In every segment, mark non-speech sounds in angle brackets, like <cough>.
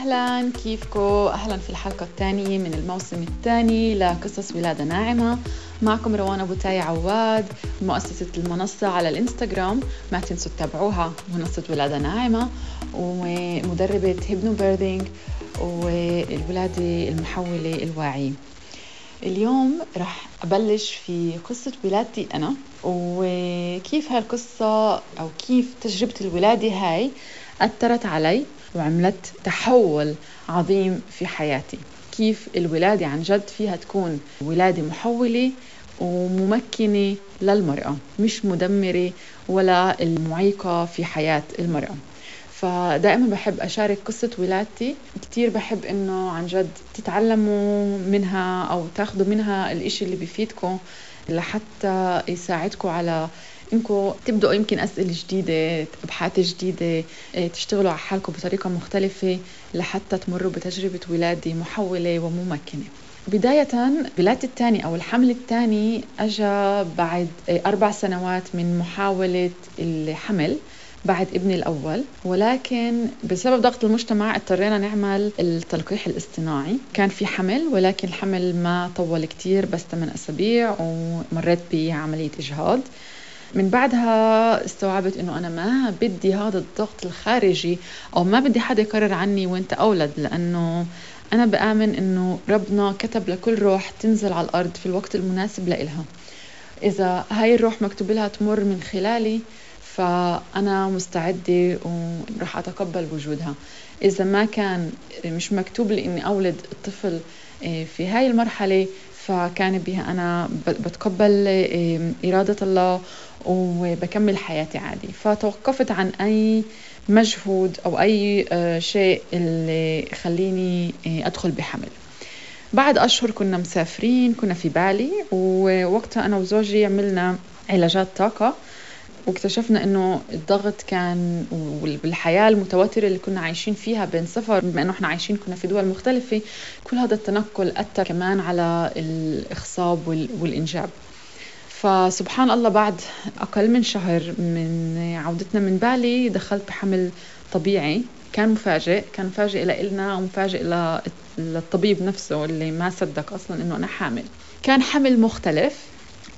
أهلا كيفكم؟ أهلا في الحلقة الثانية من الموسم الثاني لقصص ولادة ناعمة. معكم روان أبو تاي عواد مؤسسة المنصة على الإنستغرام. ما تنسوا تتابعوها منصة ولادة ناعمة ومدربة hypnobirthing والولادة المحولة الواعية اليوم رح أبلش في قصة ولادتي أنا وكيف هالقصة أو كيف تجربة الولادة هاي أثرت علي. وعملت تحول عظيم في حياتي. كيف الولادة عن جد فيها تكون ولادة محولة وممكنة للمرأة مش مدمرة ولا المعيقة في حياة المرأة. فدائما بحب أشارك قصة ولادتي. كتير بحب إنه عن جد تتعلموا منها أو تاخذوا منها الإشي اللي بيفيدكم لحتى يساعدكم على انكم تبدأوا يمكن أسئلة جديدة أبحاث جديدة إيه، تشتغلوا على حالكم بطريقة مختلفة لحتى تمروا بتجربة ولادة محولة وممكنة. بداية ولادتي الثاني أو الحمل الثاني أجا بعد إيه، أربع سنوات من محاولة الحمل بعد ابني الأول. ولكن بسبب ضغط المجتمع اضطرينا نعمل التلقيح الاصطناعي. كان في حمل ولكن الحمل ما طول كتير بس 8 أسابيع ومريت بعملية إجهاض. من بعدها استوعبت إنه أنا ما بدي هذا الضغط الخارجي أو ما بدي حدا يقرر عني وانت اولد لأنه أنا بآمن إنه ربنا كتب لكل روح تنزل على الأرض في الوقت المناسب لإلها. إذا هاي الروح مكتوب لها تمر من خلالي فأنا مستعدة وراح أتقبل وجودها إذا ما كان مش مكتوب لي إني أولد الطفل آه، في هاي المرحلة فكان بها أنا بتقبل آه، إرادة الله وبكمل حياتي عادي. فتوقفت عن أي مجهود أو أي آه، شيء اللي يخليني أدخل بحمل. بعد أشهر كنا مسافرين كنا في بالي ووقتها أنا وزوجي عملنا علاجات طاقة واكتشفنا إنه الضغط كان والحياة المتوترة اللي كنا عايشين فيها بين سفر بما إنه إحنا عايشين كنا في دول مختلفة كل هذا التنقل أثر كمان على الإخصاب والإنجاب. فسبحان الله بعد أقل من شهر من عودتنا من بالي دخلت بحمل طبيعي. كان مفاجئ كان مفاجئ لنا ومفاجئ للطبيب نفسه اللي ما صدق أصلا إنه أنا حامل. كان حمل مختلف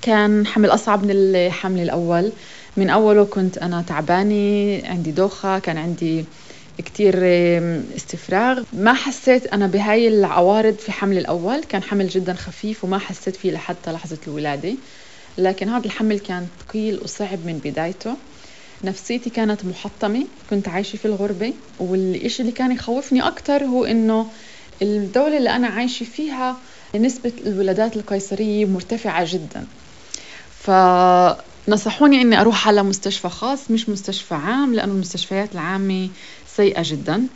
كان حمل أصعب من الحمل الأول. من أوله كنت أنا تعبانة عندي دوخة كان عندي كتير استفراغ. ما حسيت أنا بهاي العوارض في حمل الأول. كان حمل جدا خفيف وما حسيت فيه لحتى لحظة الولادة. لكن هذا الحمل كان ثقيل وصعب من بدايته. نفسيتي كانت محطمة كنت عايشة في الغربة والإشي اللي كان يخوفني أكتر هو إنه الدولة اللي أنا عايشة فيها نسبة الولادات القيصرية مرتفعة جدا. ف نصحوني إني أروح على مستشفى خاص مش مستشفى عام لأنه المستشفيات العامة سيئة جدا.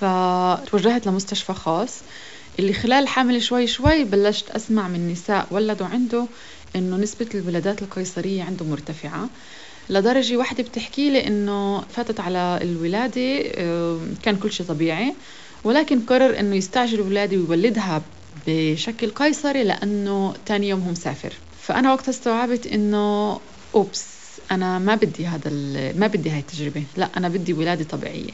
فتوجهت لمستشفى خاص اللي خلال الحمل شوي شوي بلشت أسمع من نساء ولدوا عنده إنه نسبة الولادات القيصرية عنده مرتفعة لدرجة واحدة بتحكي لي إنه فاتت على الولادة كان كل شيء طبيعي ولكن قرر إنه يستعجل الولادة ويولدها بشكل قيصري لأنه تاني يوم هو مسافر فأنا وقتها استوعبت إنه oops أنا ما بدي هذا ما بدي هاي التجربة لا أنا بدي ولادة طبيعية.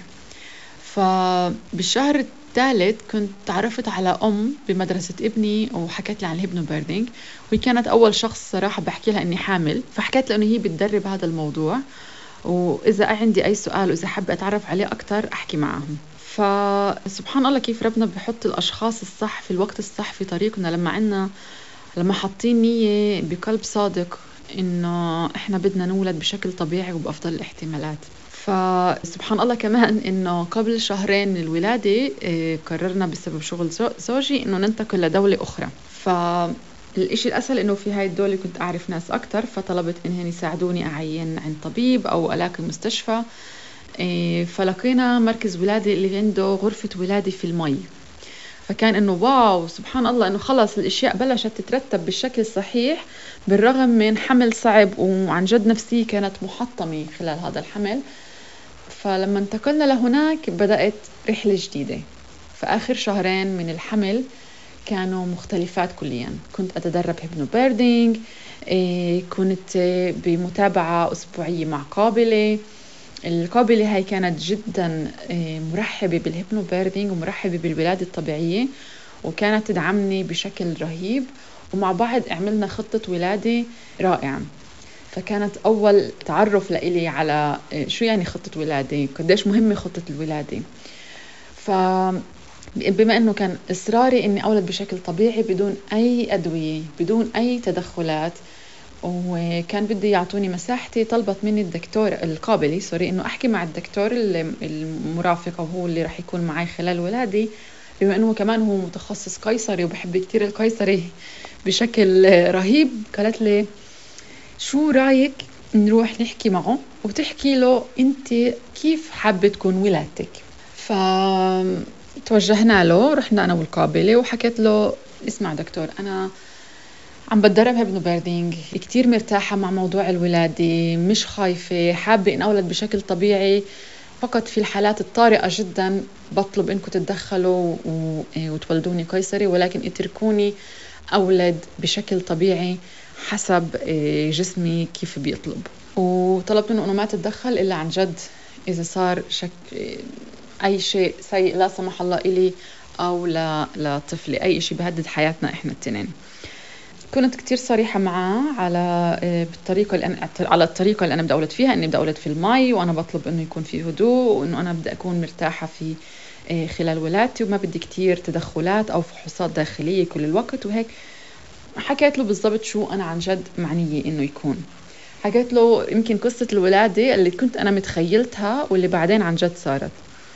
فبالشهر الثالث كنت تعرفت على أم بمدرسة ابني وحكت لي عن ال hypnobirthing وهي كانت أول شخص صراحة بحكي لها إني حامل فحكيت لها إنه هي بتدرب هذا الموضوع وإذا عندي أي سؤال وإذا حابة أتعرف عليه أكثر أحكي معهم. فسبحان الله كيف ربنا بحط الأشخاص الصح في الوقت الصح في طريقنا لما عنا لما حاطين نية بقلب صادق إنه إحنا بدنا نولد بشكل طبيعي وبأفضل الاحتمالات. فسبحان الله كمان إنه قبل شهرين من الولادة إيه، قررنا بسبب شغل زوجي إنه ننتقل لدولة أخرى. ف الإشي الأسهل إنه في هاي الدولة كنت أعرف ناس أكتر فطلبت إنهم يساعدوني أعين عند طبيب أو ألاقي مستشفى. إيه، فلقينا مركز ولادة اللي عنده غرفة ولادة في المي. فكان إنه wow سبحان الله إنه خلص الأشياء بلشت تترتب بالشكل الصحيح بالرغم من حمل صعب وعن جد نفسي كانت محطمة خلال هذا الحمل. فلما انتقلنا لهناك بدأت رحلة جديدة. فآخر شهرين من الحمل كانوا مختلفات كليا. كنت أتدرب hypnobirthing إيه، كنت بمتابعة أسبوعية مع قابلة. القابلة هاي كانت جدا آه، مرحبة بال hypnobirthing ومرحبة بالولادة الطبيعية وكانت تدعمني بشكل رهيب. ومع بعض عملنا خطة ولادة رائعة. فكانت أول تعرف لإلي على آه، شو يعني خطة ولادة؟ قديش مهمة خطة الولادة؟ ف بما إنه كان إصراري إني أولد بشكل طبيعي بدون أي أدوية بدون أي تدخلات وكان بدي يعطوني مساحتي طلبت مني الدكتور القابلي سوري إنه أحكي مع الدكتور المرافق وهو اللي راح يكون معي خلال ولادي بما إنه كمان هو متخصص قيصري وبحب كثير القيصري بشكل رهيب قالت لي شو رأيك نروح نحكي معه وتحكي له أنت كيف حابة تكون ولادتك؟ ف توجهنا له رحنا أنا والقابلة وحكيت له اسمع دكتور أنا عم بتدرب هيبنو بيردينج كتير مرتاحة مع موضوع الولادة مش خايفة حابة إن أولد بشكل طبيعي. فقط في الحالات الطارئة جدا بطلب إنكم تتدخلوا وتولدوني قيصري ولكن اتركوني أولد بشكل طبيعي. حسب إيه، جسمي كيف بيطلب. وطلبت منه إنه ما تتدخل إلا عن جد إذا صار شك إيه، أي شيء سيء لا سمح الله إلي أو لطفلي أي شيء بهدد حياتنا إحنا التنين. كنت كتير صريحة معاه على آه، بالطريقة اللي أنا على الطريقة اللي أنا بدي أولد فيها إني بدي أولد في المي وأنا بطلب إنه يكون في هدوء وإنه أنا بدي أكون مرتاحة في آه، خلال ولادتي وما بدي كتير تدخلات أو فحوصات داخلية كل الوقت وهيك. حكيت له بالضبط شو أنا عن جد معنية إنه يكون. حكيت له يمكن قصة الولادة اللي كنت أنا متخيلتها واللي بعدين عن جد صارت.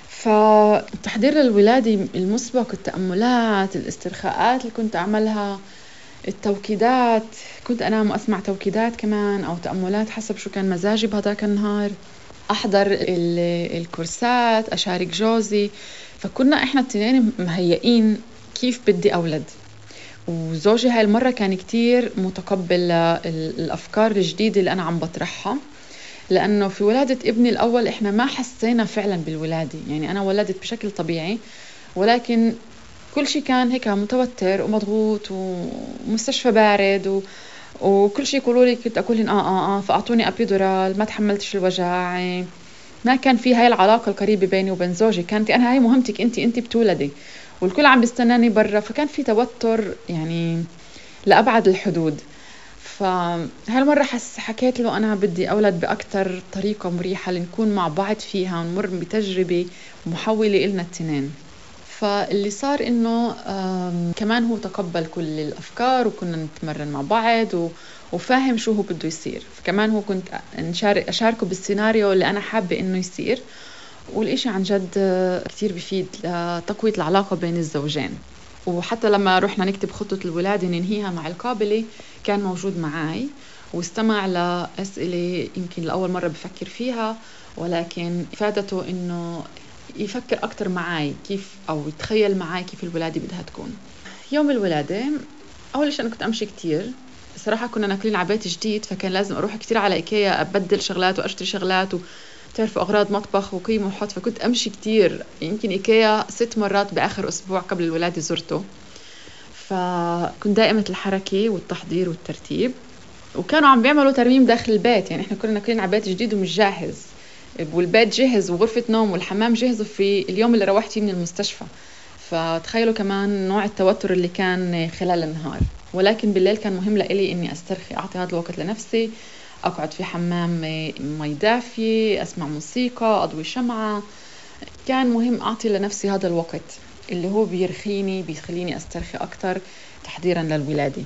فتحضير للولادة المسبق التأملات الاسترخاءات اللي كنت أعملها التوكيدات كنت أنام وأسمع توكيدات كمان أو تأملات حسب شو كان مزاجي بهذاك النهار. أحضر الكورسات أشارك جوزي. فكنا إحنا التنين مهيئين كيف بدي أولد. وزوجي هاي المرة كان كتير متقبل الأفكار الجديدة اللي أنا عم بطرحها. لأنه في ولادة ابني الأول إحنا ما حسينا فعلا بالولادة. يعني أنا ولدت بشكل طبيعي ولكن كل شيء كان هيك متوتر ومضغوط ومستشفى بارد و... وكل شيء يقولوا لي كنت أقول آه آه آه فأعطوني ابيدورال ما تحملتش الوجع ما كان في هاي العلاقة القريبة بيني وبين زوجي. كانت أنا هاي مهمتك انت انت بتولدي. والكل عم بيستناني برا فكان في توتر يعني لأبعد الحدود. فهالمرة حس حكيت له أنا بدي أولد بأكثر طريقة مريحة لنكون مع بعض فيها ونمر بتجربة محولة إلنا التنين. فاللي صار إنه كمان هو تقبل كل الأفكار وكنا نتمرن مع بعض و وفاهم شو هو بده يصير. فكمان هو كنت أشاركه بالسيناريو اللي أنا حابة إنه يصير. والإشي عن جد كتير بفيد لتقوية العلاقة بين الزوجين. وحتى لما رحنا نكتب خطة الولادة ننهيها مع القابلة كان موجود معي واستمع لأسئلة يمكن لأول مرة بفكر فيها ولكن فادته إنه يفكر أكتر معي كيف أو يتخيل معي كيف الولادة بدها تكون. يوم الولادة أول شيء أنا كنت أمشي كتير. صراحة كنا ناكلين على بيت جديد فكان لازم أروح كتير على إيكيا أبدل شغلات وأشتري شغلات وتعرفوا أغراض مطبخ وقيم وحط فكنت أمشي كتير. يمكن إيكيا ست مرات بآخر أسبوع قبل الولادة زرته فكنت دائمة الحركة والتحضير والترتيب. وكانوا عم بيعملوا ترميم داخل البيت. يعني إحنا كنا ناكلين على بيت جديد ومش جاهز. والبيت جهز وغرفة نوم والحمام جهزوا في اليوم اللي روحت فيه من المستشفى. فتخيلوا كمان نوع التوتر اللي كان خلال النهار. ولكن بالليل كان مهم لإلي إني أسترخي أعطي هذا الوقت لنفسي. أقعد في حمام مي دافية أسمع موسيقى أضوي شمعة. كان مهم أعطي لنفسي هذا الوقت اللي هو بيرخيني بيخليني أسترخي أكتر تحضيرا للولادة.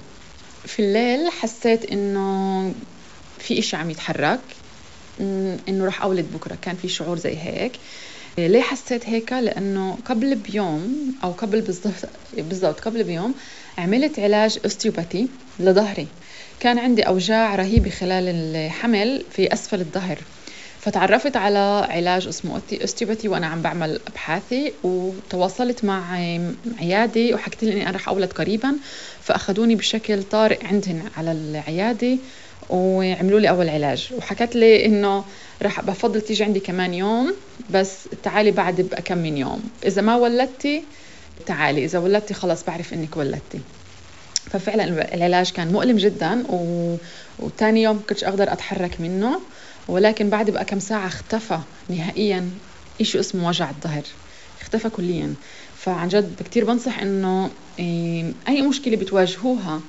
في الليل حسيت إنه في إشي عم يتحرك إنه راح أولد بكرة كان في شعور زي هيك. ليه حسيت هيك؟ لأنه قبل بيوم أو قبل بالضبط بالضبط قبل بيوم عملت علاج osteopathy لظهري. كان عندي أوجاع رهيبه خلال الحمل في أسفل الظهر. فتعرفت على علاج اسمه osteopathy وأنا عم بعمل أبحاثي وتواصلت مع عيادي وحكيت لي إني أنا رح أولد قريبا فأخذوني بشكل طارئ عندهم على العياده وعملوا لي أول علاج. وحكت لي إنه راح بفضل تيجي عندي كمان يوم بس تعالي بعد بكم من يوم. إذا ما ولدتي تعالي. إذا ولدتي خلص بعرف إنك ولدتي. ففعلا العلاج كان مؤلم جدا و... وتاني يوم كنتش أقدر أتحرك منه ولكن بعد بقى كم ساعة اختفى نهائيا إشي اسمه وجع الظهر. اختفى كليا. فعن جد كتير بنصح إنه إيه، أي مشكلة بتواجهوها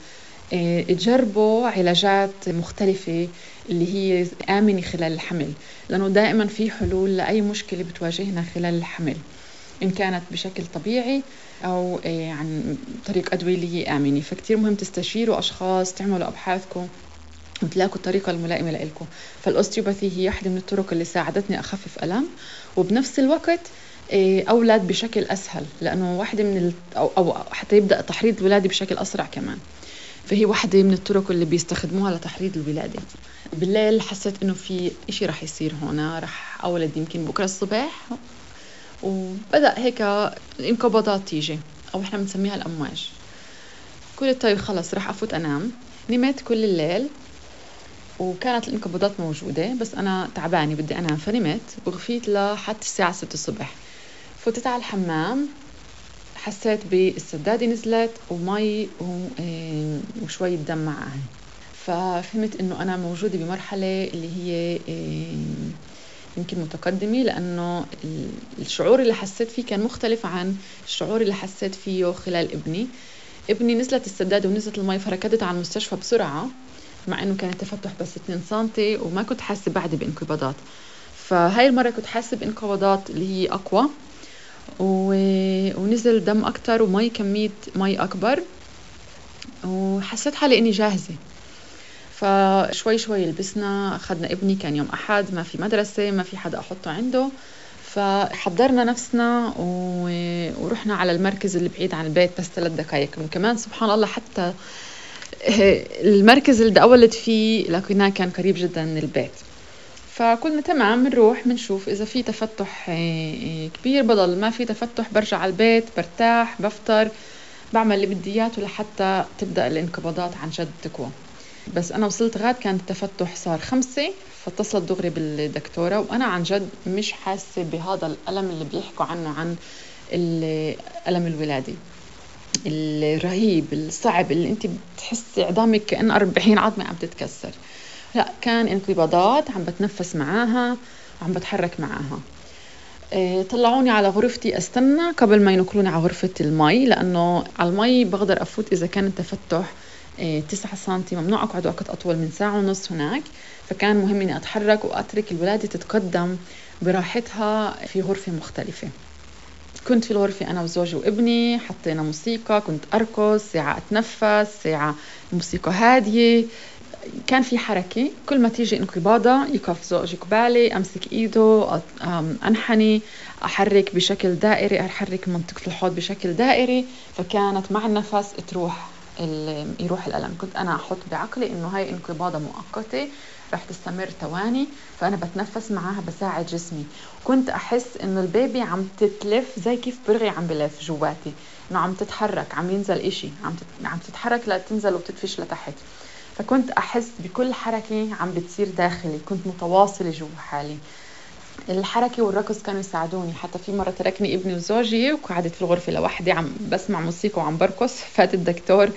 إيه، تجربوا علاجات مختلفة اللي هي آمنة خلال الحمل لأنه دائما في حلول لأي مشكلة بتواجهنا خلال الحمل. إن كانت بشكل طبيعي أو إيه، عن طريق أدوية آمنة. فكتير مهم تستشيروا أشخاص تعملوا أبحاثكم وتلاقوا الطريقة الملائمة لإلكم. فالأوستيوباثي هي واحدة من الطرق اللي ساعدتني أخفف ألم. وبنفس الوقت إيه، أولاد بشكل أسهل لأنه واحدة من ال... أو أو حتى يبدأ تحريض الولادة بشكل أسرع كمان. فهي واحدة من الطرق اللي بيستخدموها لتحريض الولادة. بالليل حسيت إنه في إشي رح يصير هون رح أولد يمكن بكرة الصبح. وبدأ هيك انقباضات تيجي أو إحنا بنسميها الأمواج. قلت طيب خلص رح أفوت انام نمت كل الليل وكانت الانقباضات موجودة بس أنا تعبانة بدي أنام. فنمت وغفيت لحتى الساعة 6 الصبح. فتت على الحمام حسيت بالسدادة نزلت ومي آه، وشوية دم معها ففهمت إنه أنا موجودة بمرحلة اللي هي آه، يمكن متقدمة لأنه الشعور اللي حسيت فيه كان مختلف عن الشعور اللي حسيت فيه خلال ابني. ابني نزلت السدادة ونزلت المي فركضت على المستشفى بسرعة مع إنه كان التفتح بس 2 سم وما كنت حاسة بعد بانقباضات. فهاي المرة كنت حاسة بانقباضات اللي هي أقوى. و... ونزل دم أكتر ومي كمية مي أكبر. وحسيت حالي إني جاهزة. فشوي شوي لبسنا أخذنا ابني كان يوم أحد ما في مدرسة ما في حدا أحطه عنده. فحضرنا نفسنا و... ورحنا على المركز اللي بعيد عن البيت بس ثلاث دقائق وكمان سبحان الله حتى المركز اللي أولد فيه لكنه كان قريب جدا من البيت. فكنا تمام بنروح بنشوف إذا في تفتح آه، آه، كبير بضل ما في تفتح برجع على البيت برتاح بفطر بعمل اللي بدي إياه لحتى تبدأ الانقباضات عن جد تقوى بس أنا وصلت غاد كان التفتح صار خمسة فاتصلت دغري بالدكتورة وأنا عن جد مش حاسة بهذا الألم اللي بيحكوا عنه عن الالم الولادي الرهيب الصعب اللي أنت بتحسي عظامك كأن 40 عظمة عم تتكسر. لا كان انقباضات عم بتنفس معاها وعم بتحرك معاها. إيه، طلعوني على غرفتي أستنى قبل ما ينقلوني على غرفة المي لأنه على المي بقدر أفوت إذا كان التفتح إيه، تسعة سنتي ممنوع أقعد وقت أطول من ساعة ونص هناك. فكان مهم إني أتحرك وأترك الولادة تتقدم براحتها في غرفة مختلفة. كنت في الغرفة أنا وزوجي وابني حطينا موسيقى كنت أرقص ساعة أتنفس ساعة موسيقى هادية. كان في حركة كل ما تيجي انقباضة يقف زوجي قبالي أمسك إيده أنحني أحرك بشكل دائري أحرك منطقة الحوض بشكل دائري. فكانت مع النفس تروح. يروح الألم. كنت أنا أحط بعقلي إنه هاي انقباضة مؤقتة رح تستمر ثواني فأنا بتنفس معاها بساعد جسمي. كنت أحس إنه البيبي عم تتلف زي كيف برغي عم بلف جواتي. إنه عم تتحرك عم ينزل إشي. عم عم تتحرك لتنزل وتدفش لتحت. فكنت أحس بكل حركة عم بتصير داخلي. كنت متواصلة جوا حالي. الحركة والرقص كانوا يساعدوني. حتى في مرة تركني ابني وزوجي وقعدت في الغرفة لوحدي عم بسمع موسيقى وعم برقص. فات الدكتور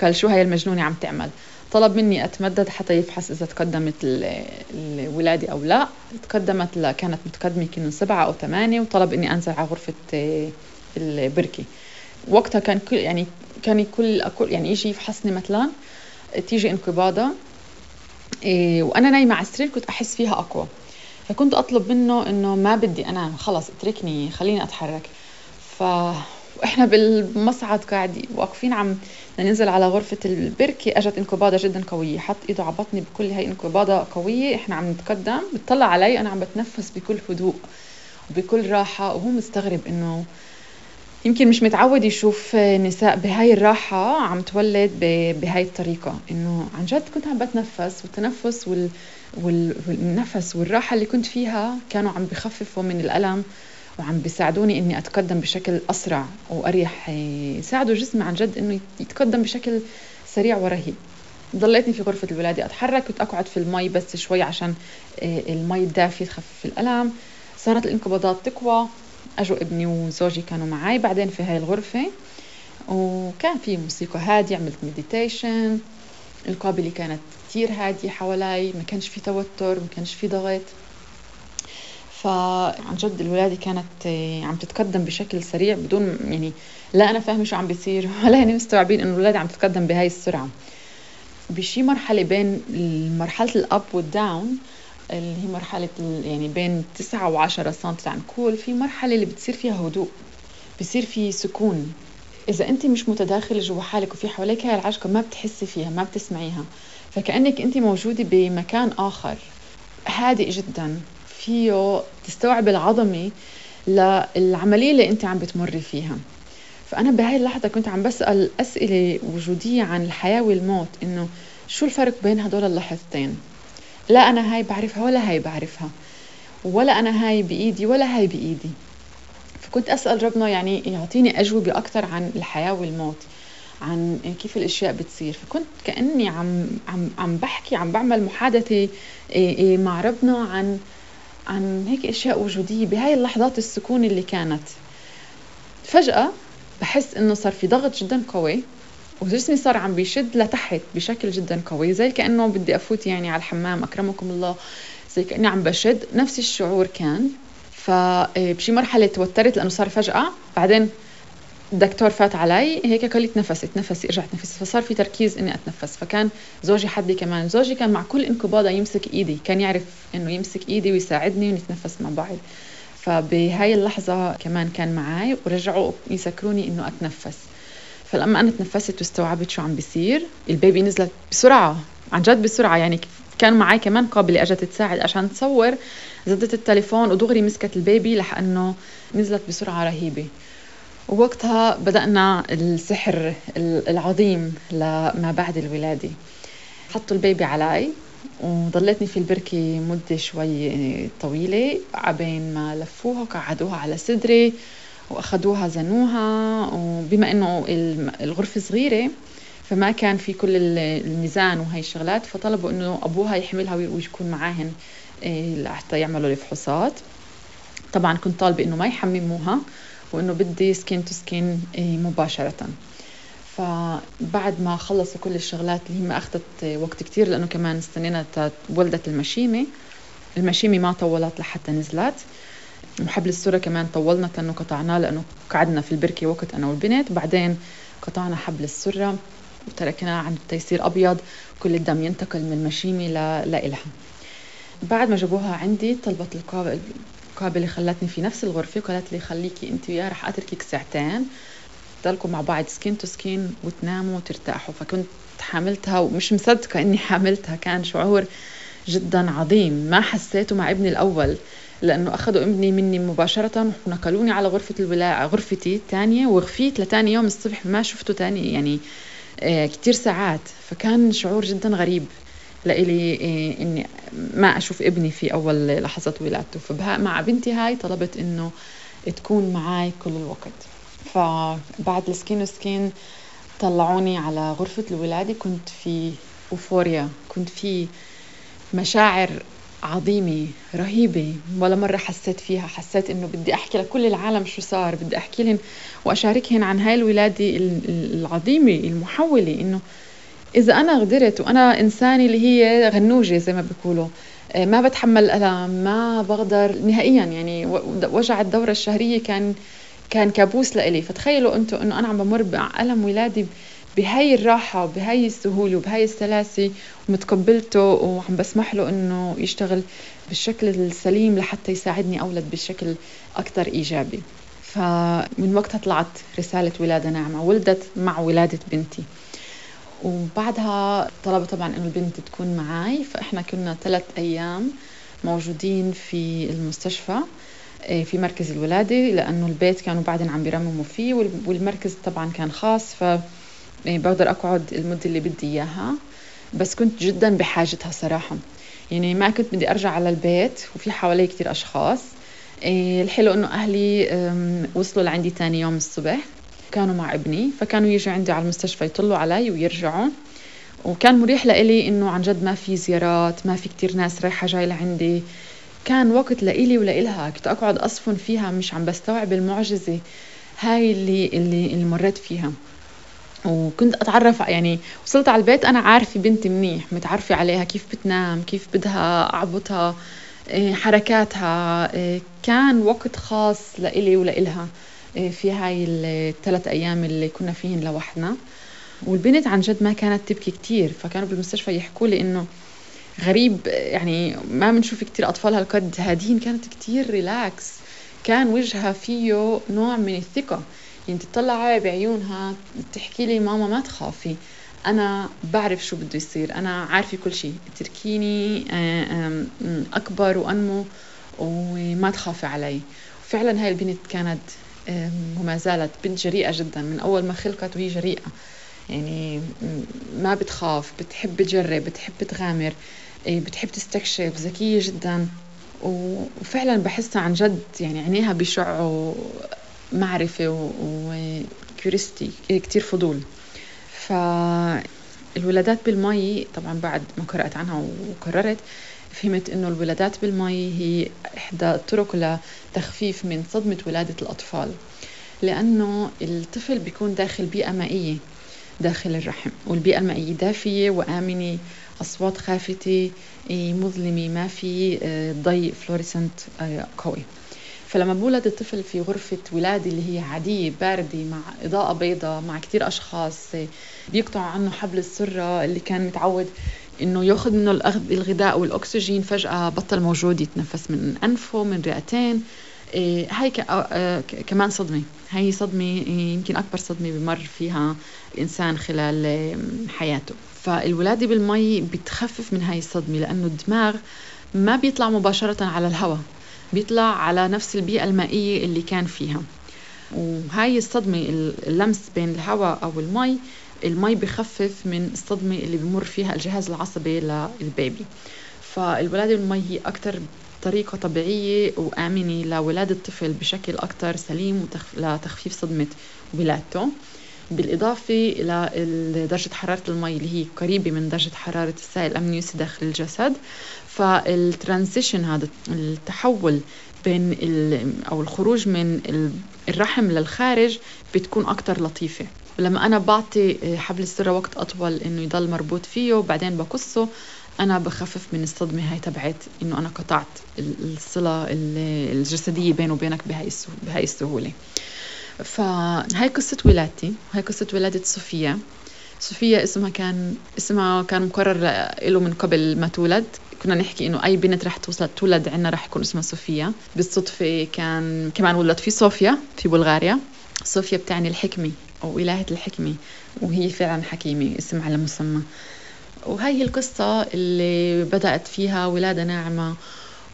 قال شو هاي المجنونة عم تعمل؟ طلب مني أتمدد حتى يفحص إذا تقدمت الولادة أو لا. تقدمت لا كانت متقدمة كانوا سبعة أو ثمانية وطلب إني أنزل على غرفة آه، البركة. وقتها كان كل يعني كان كل يعني يجي يفحصني مثلا. تيجي انقباضة إيه وأنا نايمة على السرير كنت أحس فيها أقوى. فكنت أطلب منه إنه ما بدي أنام خلص اتركني خليني أتحرك. ف وإحنا بالمصعد قاعد واقفين عم ننزل على غرفة البركة. أجت انقباضة جدا قوية حط إيده على بطني بكل هاي انقباضة قوية. إحنا عم نتقدم بتطلع علي أنا عم بتنفس بكل هدوء وبكل راحة. وهو مستغرب إنه يمكن مش متعود يشوف نساء بهاي الراحة عم تولد بهاي الطريقة. إنه عن جد كنت عم بتنفس والتنفس وال... وال... والنفس والراحة اللي كنت فيها كانوا عم بخففوا من الألم وعم بيساعدوني إني أتقدم بشكل أسرع وأريح يساعدوا جسمي عن جد إنه يتقدم بشكل سريع ورهيب. ضليتني في غرفة الولادة أتحرك كنت أقعد في المي بس شوي عشان آه، المي الدافية تخفف الألم. صارت الانقباضات تقوى اجوا ابني وزوجي كانوا معي بعدين في هاي الغرفة. وكان في موسيقى هادية عملت meditation القابلة كانت كتير هادية حوالي ما كانش في توتر ما كانش في ضغط. فعن جد الولادة كانت آه، عم تتقدم بشكل سريع بدون يعني لا أنا فاهمة شو عم بيصير <laughs> ولا هني مستوعبين إنه الولادة عم تتقدم بهاي السرعة. بشي مرحلة بين مرحلة الأب والداون اللي هي مرحلة يعني بين تسعة وعشرة سنتي عنكول في مرحلة اللي بتصير فيها هدوء بصير في سكون. إذا أنت مش متداخلة جوا حالك وفي حواليك هاي العجقة ما بتحسي فيها ما بتسمعيها. فكأنك أنت موجودة بمكان آخر. هادئ جدا. فيه تستوعب العظمة للعملية اللي أنت عم بتمري فيها. فأنا بهاي اللحظة كنت عم بسأل أسئلة وجودية عن الحياة والموت إنه شو الفرق بين هدول اللحظتين؟ لا أنا هاي بعرفها ولا هاي بعرفها. ولا أنا هاي بإيدي ولا هاي بإيدي. فكنت أسأل ربنا يعني يعطيني أجوبة أكثر عن الحياة والموت. عن كيف الأشياء بتصير. فكنت كأني عم عم عم بحكي عم بعمل محادثة إيه، إيه، مع ربنا عن عن هيك أشياء وجودية بهاي اللحظات السكون اللي كانت. فجأة بحس إنه صار في ضغط جدا قوي وجسمي صار عم بيشد لتحت بشكل جدا قوي زي كأنه بدي أفوت يعني على الحمام أكرمكم الله زي كأني عم بشد. نفس الشعور كان. فبشي مرحلة توترت لأنه صار فجأة. بعدين الدكتور فات علي هيك قال لي تنفسي تنفسي رجعت نفسي فصار في تركيز إني أتنفس. فكان زوجي حدي كمان. زوجي كان مع كل انقباضه يمسك إيدي. كان يعرف إنه يمسك إيدي ويساعدني ونتنفس مع بعض. فبهاي اللحظة كمان كان معي ورجعوا يسكروني إنه أتنفس. فلما أنا تنفست واستوعبت شو عم بيصير البيبي نزلت بسرعة عن جد بسرعة. يعني كان معي كمان قابلة أجت تساعد عشان تصور. زدت التليفون ودغري مسكت البيبي لأنه نزلت بسرعة رهيبة. ووقتها بدأنا السحر العظيم لما بعد الولادة. حطوا البيبي علي وضليتني في البركة مدة شوي طويلة عبين ما لفوها وقعدوها على صدري واخذوها زنوها. وبما إنه الغرفة صغيرة فما كان في كل الميزان وهي الشغلات فطلبوا إنه أبوها يحملها ويكون معاهن إيه، لحتى يعملوا الفحوصات طبعا كنت طالبة إنه ما يحمموها. وإنه بدي skin to skin مباشرة. فبعد ما خلصوا كل الشغلات اللي هي أخذت وقت كتير لأنه كمان استنينا ولدت المشيمة. المشيمة ما طولت لحتى نزلت. وحبل السرة كمان طولنا انه قطعناه لأنه قعدنا في البركة وقت أنا والبنت. بعدين قطعنا حبل السرة وتركناه عند تيصير أبيض. كل الدم ينتقل من المشيمة لإلها. بعد ما جابوها عندي طلبت القابلة خلتني في نفس الغرفة وقالت لي خليكي انت وياه رح اتركك ساعتين تضلكم مع بعض skin to skin وتناموا وترتاحوا. فكنت حاملتها ومش مصدقة إني <laughs> حاملتها كان شعور جدا عظيم. ما حسيته مع ابني الأول لأنه أخذوا ابني مني مباشرة ونقلوني على غرفة الولادة غرفتي الثانية وغفيت لتاني يوم الصبح ما شفته تاني يعني آه كتير ساعات. فكان شعور جدا غريب. لإلي آه إني ما أشوف ابني في أول لحظات ولادته. فمع بنتي هاي طلبت إنه تكون معي كل الوقت. فبعد السكين وسكين طلعوني على غرفة الولادة. كنت في أوفوريا. كنت في مشاعر عظيمة رهيبة. ولا مرة حسيت فيها. حسيت إنه بدي أحكي لكل العالم شو صار. بدي أحكي لهم وأشاركهن عن هاي الولادة العظيمة المحولة. إنه إذا أنا قدرت وأنا إنسانة اللي هي غنوجة زي ما بيقولوا آه، ما بتحمل الألم ما بقدر نهائيا يعني وجع الدورة الشهرية كان كان كابوس لإلي. فتخيلوا أنتم إنه أنا عم بمر بألم ولادي بهاي الراحة وبهاي السهولة وبهاي السلاسة ومتقبلته وعم بسمح له إنه يشتغل بالشكل السليم لحتى يساعدني أولد بشكل أكثر إيجابي. فمن وقتها طلعت رسالة ولادة ناعمة ولدت مع ولادة بنتي. وبعدها طلبوا طبعا إنه البنت تكون معي فإحنا كنا ثلاث أيام موجودين في المستشفى إيه، في مركز الولادة لأنه البيت كانوا بعدين عم بيرمموا فيه والمركز طبعا كان خاص ف إيه، بقدر أقعد المدة اللي بدي إياها. بس كنت جدا بحاجتها صراحة. يعني ما كنت بدي أرجع على البيت وفي حوالي كتير أشخاص. إيه، الحلو إنه أهلي وصلوا لعندي تاني يوم الصبح. كانوا مع ابني فكانوا يجوا عندي على المستشفى يطلوا علي ويرجعوا. وكان مريح لإلي إنه عن جد ما في زيارات ما في كتير ناس رايحة جاي لعندي كان وقت لإلي ولإلها كنت أقعد أصفن فيها مش عم بستوعب المعجزة هاي اللي اللي, اللي مريت فيها. وكنت أتعرف يعني وصلت على البيت أنا عارفة بنتي منيح متعرفة عليها كيف بتنام كيف بدها أعبطها إيه، حركاتها إيه، كان وقت خاص لإلي ولإلها. في هاي الثلاث أيام اللي كنا فيهن لوحدنا. والبنت عن جد ما كانت تبكي كتير فكانوا بالمستشفى يحكوا لي إنه غريب يعني ما بنشوف كتير أطفال هالقد هادين كانت كتير ريلاكس كان وجهها فيه نوع من الثقة. يعني تطلع بعيونها تحكي لي ماما ما تخافي أنا بعرف شو بده يصير أنا عارفة كل شيء. اتركيني آه، أكبر وأنمو وما تخافي علي. فعلا هاي البنت كانت وما زالت بنت جريئة جدا. من أول ما خلقت وهي جريئة. يعني ما بتخاف بتحب تجرب بتحب تغامر إيه، بتحب تستكشف. ذكية جدا. وفعلا بحسها عن جد يعني عينيها بيشعوا معرفة و curiosity كتير فضول. فالولادات بالمي طبعا بعد ما قرأت عنها وقررت فهمت إنه الولادات بالمي هي إحدى الطرق لتخفيف من صدمة ولادة الأطفال لأنه الطفل بيكون داخل بيئة مائية داخل الرحم والبيئة المائية دافية وآمنة أصوات خافتة مظلمة ما في آه، ضي fluorescent آه، قوي. فلما بولد الطفل في غرفة ولادة اللي هي عادية باردة مع إضاءة بيضاء مع كتير أشخاص بيقطعوا عنه حبل السرة اللي كان متعود إنه ياخذ منه الغذاء والأكسجين فجأة بطل موجود يتنفس من أنفه من رئتين. إيه هاي آه، كمان صدمة. هاي صدمة إيه، يمكن أكبر صدمة بمر فيها الانسان خلال حياته. فالولادة بالمي بتخفف من هاي الصدمة لأنه الدماغ ما بيطلع مباشرة على الهواء بيطلع على نفس البيئة المائية اللي كان فيها. وهاي الصدمة اللمس بين الهواء أو المي المي بخفف من الصدمة اللي بمر فيها الجهاز العصبي للبيبي. فالولادة بالمي هي أكثر طريقة طبيعية وآمنة لولادة الطفل بشكل أكثر سليم لتخفيف صدمة ولادته. بالإضافة إلى درجة حرارة المي اللي هي قريبة من درجة حرارة السائل الأمنيوسي داخل الجسد. فالترانزيشن هذا التحول بين أو الخروج من الرحم للخارج بتكون أكثر لطيفة. لما أنا بعطي حبل السره وقت أطول إنه يضل مربوط فيه وبعدين بقصه أنا بخفف من الصدمة هاي تبعت إنه أنا قطعت الصلة الجسدية بيني وبينك بهاي السهولة. فهاي قصة ولادتي هاي قصة ولادة صوفيا. صوفيا اسمها كان اسمها كان مقرر له من قبل ما تولد. كنا نحكي إنه أي بنت رح توصل تولد عندنا رح يكون اسمها صوفيا. بالصدفة كان كمان ولد في صوفيا في بلغاريا. صوفيا بتعني الحكمة. أو إلهة الحكمة وهي فعلا حكيمة اسم على مسمى وهي هي القصة اللي بدأت فيها ولادة ناعمة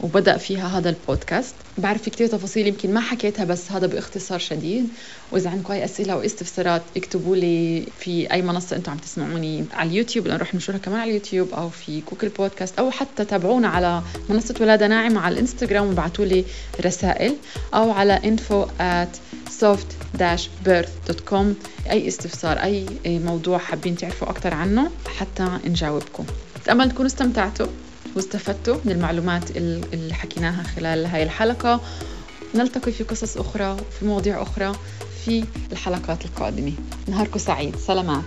وبدأ فيها هذا البودكاست. بعرف في كتير تفاصيل يمكن ما حكيتها بس هذا باختصار شديد. وإذا عندكم أي أسئلة أو استفسارات اكتبوا لي في أي منصة أنتم عم تسمعوني على اليوتيوب لأن رح نشرها كمان على اليوتيوب أو في جوجل بودكاست أو حتى تابعونا على منصة ولادة ناعمة على الإنستغرام وابعتوا لي رسائل أو على info at soft-birth.com أي استفسار أي موضوع حابين تعرفوا أكثر عنه حتى نجاوبكم. أتأمل تكونوا استمتعتوا. واستفدتوا من المعلومات اللي حكيناها خلال هاي الحلقة. نلتقي في قصص أخرى في مواضيع أخرى في الحلقات القادمة. نهاركم سعيد. سلامات.